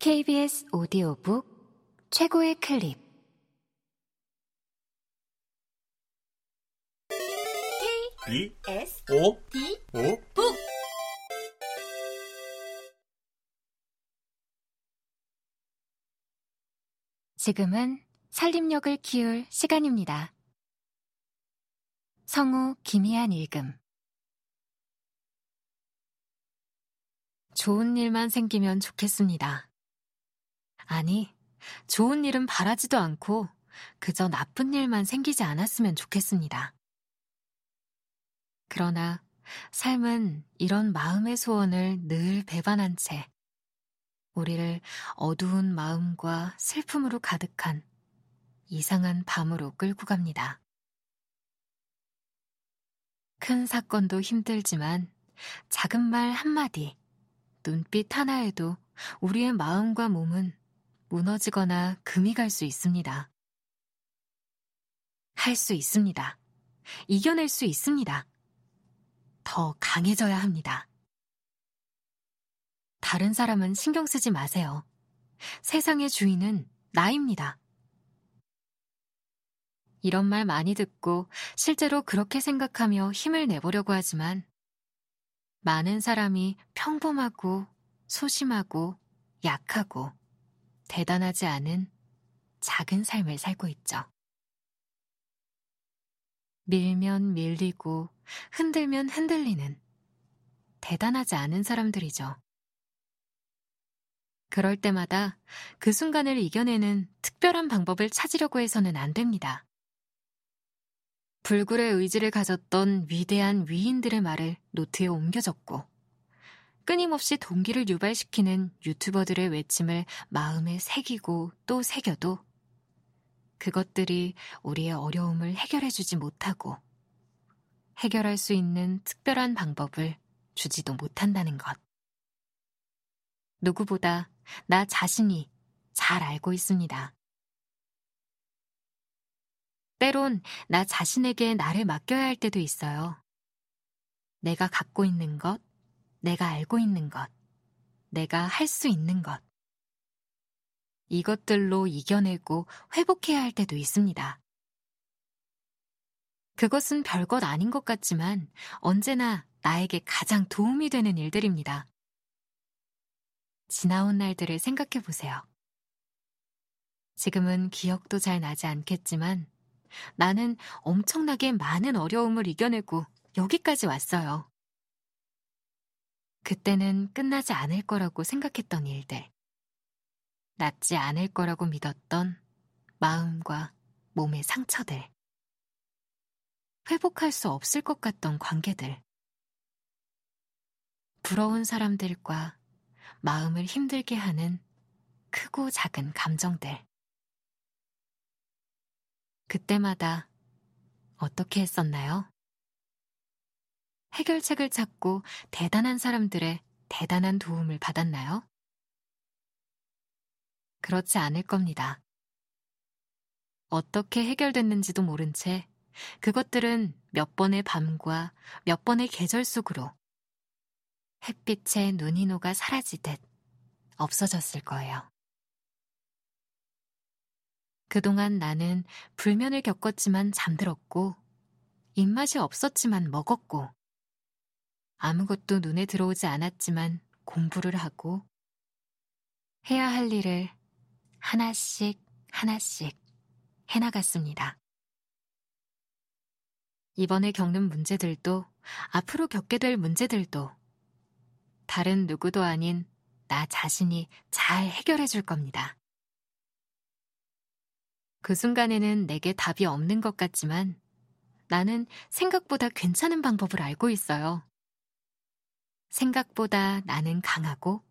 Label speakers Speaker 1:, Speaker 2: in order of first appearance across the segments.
Speaker 1: KBS 오디오북 최고의 클립
Speaker 2: B
Speaker 3: S
Speaker 2: O
Speaker 3: D
Speaker 2: O
Speaker 3: 북
Speaker 1: 지금은 살림력을 키울 시간입니다. 성우 김희안 읽음 좋은 일만 생기면 좋겠습니다. 아니, 좋은 일은 바라지도 않고 그저 나쁜 일만 생기지 않았으면 좋겠습니다. 그러나 삶은 이런 마음의 소원을 늘 배반한 채 우리를 어두운 마음과 슬픔으로 가득한 이상한 밤으로 끌고 갑니다. 큰 사건도 힘들지만 작은 말 한마디, 눈빛 하나에도 우리의 마음과 몸은 무너지거나 금이 갈 수 있습니다. 할 수 있습니다. 이겨낼 수 있습니다. 더 강해져야 합니다. 다른 사람은 신경 쓰지 마세요. 세상의 주인은 나입니다. 이런 말 많이 듣고 실제로 그렇게 생각하며 힘을 내보려고 하지만 많은 사람이 평범하고 소심하고 약하고 대단하지 않은 작은 삶을 살고 있죠. 밀면 밀리고 흔들면 흔들리는 대단하지 않은 사람들이죠. 그럴 때마다 그 순간을 이겨내는 특별한 방법을 찾으려고 해서는 안 됩니다. 불굴의 의지를 가졌던 위대한 위인들의 말을 노트에 옮겨 적고 끊임없이 동기를 유발시키는 유튜버들의 외침을 마음에 새기고 또 새겨도 그것들이 우리의 어려움을 해결해주지 못하고 해결할 수 있는 특별한 방법을 주지도 못한다는 것. 누구보다 나 자신이 잘 알고 있습니다. 때론 나 자신에게 나를 맡겨야 할 때도 있어요. 내가 갖고 있는 것, 내가 알고 있는 것, 내가 할 수 있는 것. 이것들로 이겨내고 회복해야 할 때도 있습니다. 그것은 별것 아닌 것 같지만 언제나 나에게 가장 도움이 되는 일들입니다. 지나온 날들을 생각해 보세요. 지금은 기억도 잘 나지 않겠지만 나는 엄청나게 많은 어려움을 이겨내고 여기까지 왔어요. 그때는 끝나지 않을 거라고 생각했던 일들. 낫지 않을 거라고 믿었던 마음과 몸의 상처들. 회복할 수 없을 것 같던 관계들. 부러운 사람들과 마음을 힘들게 하는 크고 작은 감정들. 그때마다 어떻게 했었나요? 해결책을 찾고 대단한 사람들의 대단한 도움을 받았나요? 그렇지 않을 겁니다. 어떻게 해결됐는지도 모른 채 그것들은 몇 번의 밤과 몇 번의 계절 속으로 햇빛에 눈이 녹아 사라지듯 없어졌을 거예요. 그동안 나는 불면을 겪었지만 잠들었고, 입맛이 없었지만 먹었고, 아무것도 눈에 들어오지 않았지만 공부를 하고, 해야 할 일을 하나씩 하나씩 해나갔습니다. 이번에 겪는 문제들도 앞으로 겪게 될 문제들도 다른 누구도 아닌 나 자신이 잘 해결해 줄 겁니다. 그 순간에는 내게 답이 없는 것 같지만 나는 생각보다 괜찮은 방법을 알고 있어요. 생각보다 나는 강하고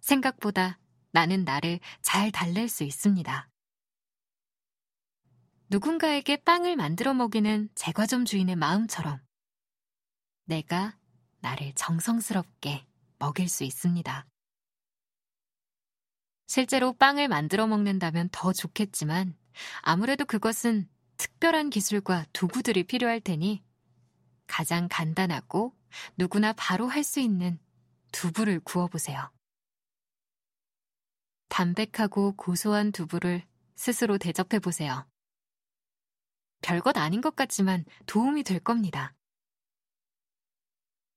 Speaker 1: 생각보다 나는 나를 잘 달랠 수 있습니다. 누군가에게 빵을 만들어 먹이는 제과점 주인의 마음처럼 내가 나를 정성스럽게 먹일 수 있습니다. 실제로 빵을 만들어 먹는다면 더 좋겠지만 아무래도 그것은 특별한 기술과 도구들이 필요할 테니 가장 간단하고 누구나 바로 할 수 있는 두부를 구워보세요. 담백하고 고소한 두부를 스스로 대접해 보세요. 별것 아닌 것 같지만 도움이 될 겁니다.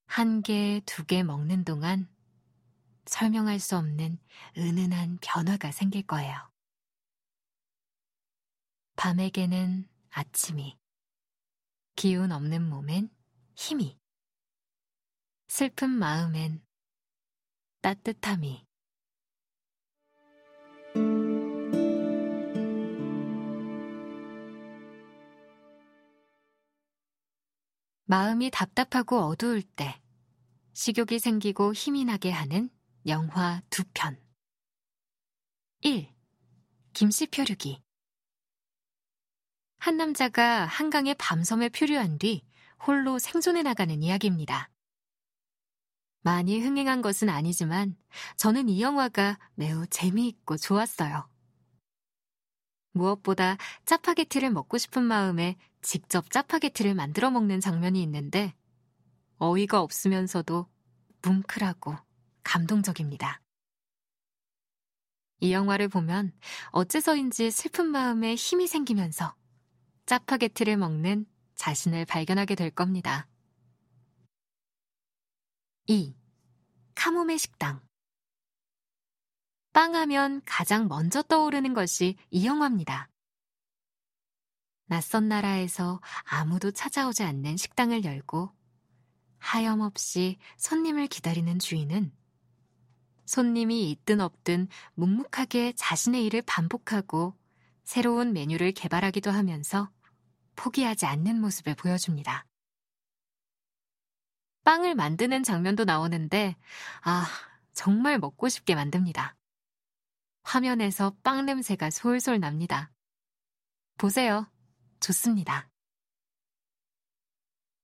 Speaker 1: 한 개, 두 개 먹는 동안 설명할 수 없는 은은한 변화가 생길 거예요. 밤에게는 아침이, 기운 없는 몸엔 힘이, 슬픈 마음엔 따뜻함이, 마음이 답답하고 어두울 때 식욕이 생기고 힘이 나게 하는 영화 두 편. 1. 김씨 표류기. 한 남자가 한강의 밤섬에 표류한 뒤 홀로 생존해 나가는 이야기입니다. 많이 흥행한 것은 아니지만 저는 이 영화가 매우 재미있고 좋았어요. 무엇보다 짜파게티를 먹고 싶은 마음에 직접 짜파게티를 만들어 먹는 장면이 있는데 어이가 없으면서도 뭉클하고 감동적입니다. 이 영화를 보면 어째서인지 슬픈 마음에 힘이 생기면서 짜파게티를 먹는 자신을 발견하게 될 겁니다. 2. 카모메 식당 빵하면 가장 먼저 떠오르는 것이 이 영화입니다. 낯선 나라에서 아무도 찾아오지 않는 식당을 열고 하염없이 손님을 기다리는 주인은 손님이 있든 없든 묵묵하게 자신의 일을 반복하고 새로운 메뉴를 개발하기도 하면서 포기하지 않는 모습을 보여줍니다. 빵을 만드는 장면도 나오는데, 아, 정말 먹고 싶게 만듭니다. 화면에서 빵 냄새가 솔솔 납니다. 보세요. 좋습니다.